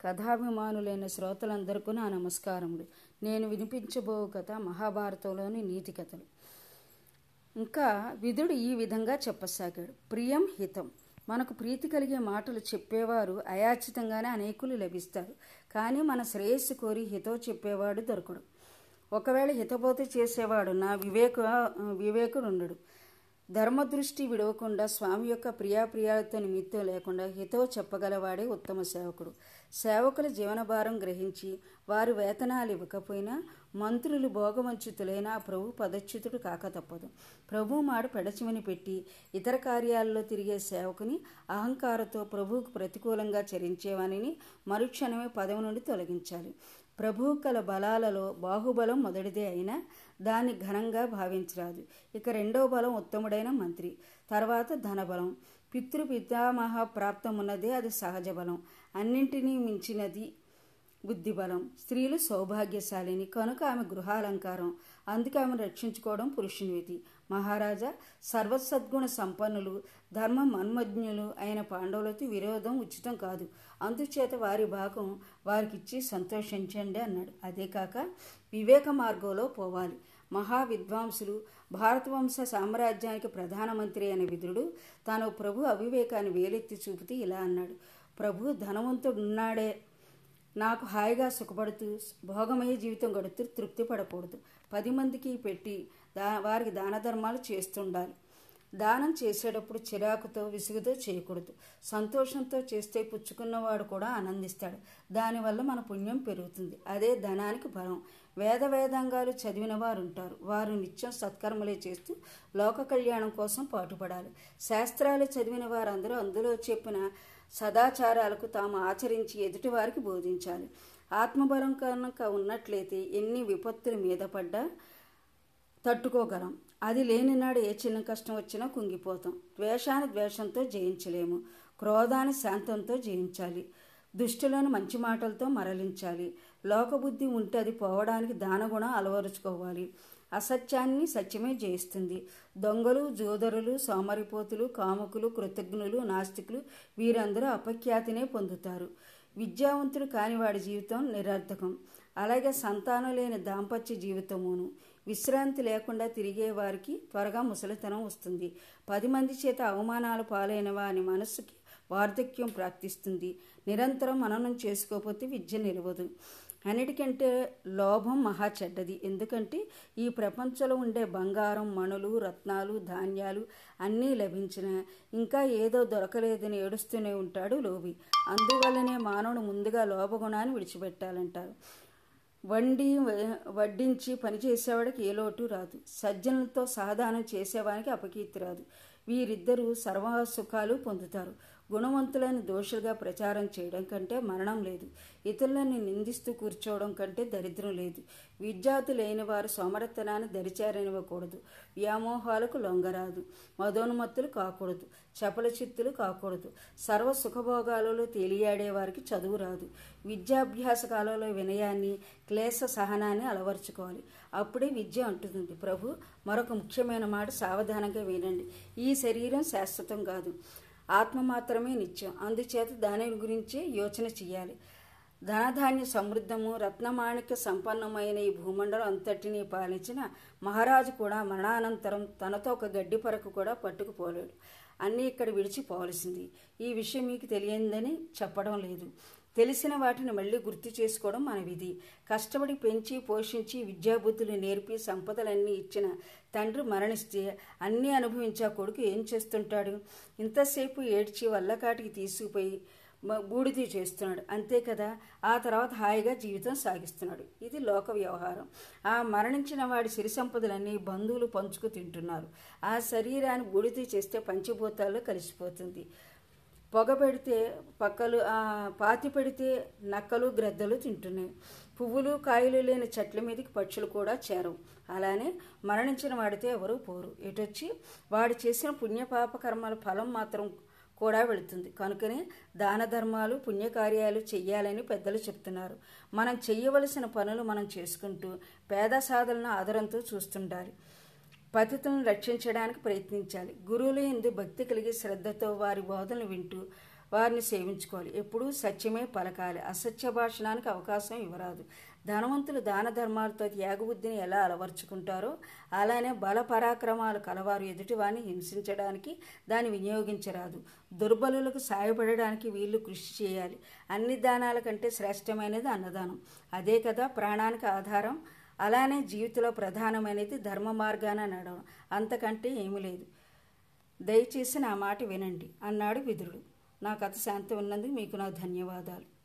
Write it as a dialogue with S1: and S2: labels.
S1: కథాభిమానులైన శ్రోతలందరికీ నా నమస్కారములు. నేను వినిపించబో కథ మహాభారతంలోని నీతి కథలు. ఇంకా విధుడు ఈ విధంగా చెప్పసాగాడు. ప్రియం హితం. మనకు ప్రీతి కలిగే మాటలు చెప్పేవారు అయాచితంగానే అనేకులు లభిస్తారు. కానీ మన శ్రేయస్సు కోరి హితో చెప్పేవాడు దొరకడు. ఒకవేళ హితబోధ చేసేవాడు నా వివేక వివేకుడు ఉండడు ధర్మదృష్టి విడవకుండా స్వామి యొక్క ప్రియాప్రియాలతో నిమిత్తం లేకుండా హితో చెప్పగలవాడే ఉత్తమ సేవకుడు. సేవకుల జీవనభారం గ్రహించి వారు వేతనాలు ఇవ్వకపోయినా మంత్రులు భోగవంచితులైనా ప్రభు పదచ్యుతుడు కాక తప్పదు. ప్రభు మాడు పెడచిమని పెట్టి ఇతర కార్యాలలో తిరిగే సేవకుని అహంకారతో ప్రభువుకు ప్రతికూలంగా చరించేవానిని మరుక్షణమే పదవి నుండి తొలగించాలి. ప్రభు కల బలాలలో బాహుబలం మొదటిదే అయినా దాన్ని ఘనంగా భావించరాదు. ఇక రెండవ బలం ఉత్తముడైన మంత్రి. తర్వాత ధనబలం. పితృ పితామహ ప్రాప్తమున్నదే అది సహజ బలం. అన్నింటినీ మించినది బుద్ధిబలం. స్త్రీలు సౌభాగ్యశాలిని కనుక ఆమె గృహాలంకారం. అందుకే ఆమెను రక్షించుకోవడం పురుషుని విధి. మహారాజా సర్వసద్గుణ సంపన్నులు ధర్మ మన్మజ్ఞులు అయిన పాండవులతో విరోధం ఉచితం కాదు. అందుచేత వారి భాగం వారికిచ్చి సంతోషించండి అన్నాడు. అదే కాక వివేక మార్గంలో పోవాలి. మహా విద్వాంసులు భారతవంశ సామ్రాజ్యానికి ప్రధానమంత్రి అయిన విదురుడు తాను ప్రభు అవివేకాన్ని వేలెత్తి చూపితే ఇలా అన్నాడు. ప్రభు ధనవంతుడున్నాడే నాకు హాయిగా సుఖపడుతూ భోగమయ జీవితం గడుతూ తృప్తి పడకూడదు. పది మందికి పెట్టి దా వారికి దాన ధర్మాలు చేస్తుండాలి. దానం చేసేటప్పుడు చిరాకుతో విసుగుతో చేయకూడదు. సంతోషంతో చేస్తే పుచ్చుకున్నవాడు కూడా ఆనందిస్తాడు. దానివల్ల మన పుణ్యం పెరుగుతుంది. అదే ధనానికి బలం. వేద వేదాంగాలు చదివిన వారు ఉంటారు వారు నిత్యం సత్కర్మలే చేస్తూ లోక కళ్యాణం కోసం పాటుపడాలి. శాస్త్రాలు చదివిన వారందరూ అందులో చెప్పిన సదాచారాలకు తాము ఆచరించి ఎదుటివారికి బోధించాలి. ఆత్మబలం కనుక ఉన్నట్లయితే ఎన్ని విపత్తుల మీద పడ్డా తట్టుకోగలం. అది లేని నాడు ఏ చిన్న కష్టం వచ్చినా కుంగిపోతాం. ద్వేషాన్ని ద్వేషంతో జయించలేము. క్రోధాన్ని శాంతంతో జయించాలి. దుష్టులను మంచి మాటలతో మరలించాలి. లోకబుద్ధి ఉంటే అది పోవడానికి దానగుణం అలవరుచుకోవాలి. అసత్యాన్ని సత్యమే జయిస్తుంది. దొంగలు జోదరులు సోమరిపోతులు కాముకులు కృతజ్ఞులు నాస్తికులు వీరందరూ అపఖ్యాతినే పొందుతారు. విద్యావంతుడు కానివాడి జీవితం నిరర్థకం. అలాగే సంతానం లేని దాంపత్య జీవితమును. విశ్రాంతి లేకుండా తిరిగే వారికి త్వరగా ముసలితనం వస్తుంది. పది మంది చేత అవమానాలు పాలైన వారి మనస్సుకి వార్ధక్యం ప్రాప్తిస్తుంది. నిరంతరం మననం చేసుకోకపోతే విద్య నిలవదు. అన్నిటికంటే లోభం మహా చెడ్డది. ఎందుకంటే ఈ ప్రపంచంలో ఉండే బంగారం మణులు రత్నాలు ధాన్యాలు అన్నీ లభించిన. ఇంకా ఏదో దొరకలేదని ఏడుస్తూనే ఉంటాడు లోభి అందువల్లనే మానవుడు ముందుగా లోభగుణాన్ని విడిచిపెట్టాలంటారు. వండి వడ్డించి పనిచేసేవాడికి ఏ లోటు రాదు. సజ్జనులతో సహదానం చేసేవానికి అపకీర్తి రాదు. వీరిద్దరూ సర్వ సుఖాలు పొందుతారు. గుణవంతులను దోషులుగా ప్రచారం చేయడం కంటే మరణం లేదు. ఇతరులను నిందిస్తూ కూర్చోవడం కంటే దరిద్రం లేదు. విద్యార్థి లేని వారు సోమరతనాన్ని దరిచారనివ్వకూడదు. వ్యామోహాలకు లొంగరాదు. మదోన్మత్తులు కాకూడదు. చపల చిత్తులు కాకూడదు. సర్వ సుఖభోగాలలో తేలియాడే వారికి చదువు రాదు. విద్యాభ్యాస కాలంలో వినయాన్ని క్లేశ సహనాన్ని అలవర్చుకోవాలి. అప్పుడే విద్య అంటుతుంది. ప్రభు మరొక ముఖ్యమైన మాట సావధానంగా వినండి. ఈ శరీరం శాశ్వతం కాదు. ఆత్మ మాత్రమే నిత్యం. అందుచేత దాని గురించి యోచన చేయాలి ధనధాన్య సమృద్ధము రత్నమాణిక్య సంపన్నమైన ఈ భూమండలం అంతటిని పాలించిన మహారాజు కూడా మరణానంతరం తనతో ఒక గడ్డి పరకు కూడా పట్టుకుపోలేడు. అన్నీ ఇక్కడ విడిచిపోవలసింది. ఈ విషయం మీకు తెలియందని చెప్పడం లేదు. తెలిసిన వాటిని మళ్ళీ గుర్తు చేసుకోవడం మన విధి. కష్టపడి పెంచి పోషించి విద్యాబుద్ధులు నేర్పి సంపదలన్నీ ఇచ్చిన తండ్రి మరణిస్తే అన్నీ అనుభవించా కొడుకు ఏం చేస్తుంటాడు? ఇంతసేపు ఏడ్చి వల్లకాటికి తీసుకుపోయి బూడిది చేస్తున్నాడు. అంతే కదా? ఆ తర్వాత హాయిగా జీవితం సాగిస్తున్నాడు. ఇది లోక వ్యవహారం. ఆ మరణించిన వాడి సిరి సంపదలన్నీ బంధువులు పంచుకు తింటున్నారు. ఆ శరీరాన్ని బూడిది చేస్తే పంచభూతాల్లో కలిసిపోతుంది. పొగ పెడితే పక్కలు పాతి పెడితే నక్కలు గ్రద్దలు తింటున్నాయి. పువ్వులు కాయలు లేని చెట్ల మీదకి పక్షులు కూడా చేరవు. అలానే మరణించిన వాడితే ఎవరు పోరు. ఎటొచ్చి వాడు చేసిన పుణ్యపాప కర్మల ఫలం మాత్రం కూడా వెళుతుంది. కనుకనే దాన ధర్మాలు పుణ్యకార్యాలు చెయ్యాలని పెద్దలు చెప్తున్నారు. మనం చెయ్యవలసిన పనులు మనం చేసుకుంటూ పేద సాధనను ఆదరంతో చూస్తుండాలి. పతితులను రక్షించడానికి ప్రయత్నించాలి. గురువులు ఎందు భక్తి కలిగి శ్రద్ధతో వారి బోధనలు వింటూ వారిని సేవించుకోవాలి. ఎప్పుడూ సత్యమే పలకాలి. అసత్య భాషణానికి అవకాశం ఇవ్వరాదు. ధనవంతులు దాన ధర్మాలతో త్యాగబుద్ధిని ఎలా అలవర్చుకుంటారో అలానే బల పరాక్రమాలు కలవారు ఎదుటివారిని హింసించడానికి దాన్ని వినియోగించరాదు. దుర్బలులకు సాయపడడానికి వీళ్ళు కృషి చేయాలి. అన్ని దానాల కంటే శ్రేష్టమైనది అన్నదానం. అదే కదా ప్రాణానికి ఆధారం. అలానే జీవితంలో ప్రధానమైనది ధర్మ మార్గాన నడవడం అంతకంటే ఏమీ లేదు. దయచేసి నా మాట వినండి అన్నాడు విదురుడు. నా కథ శాంతి ఉన్నందుకు మీకు నా ధన్యవాదాలు.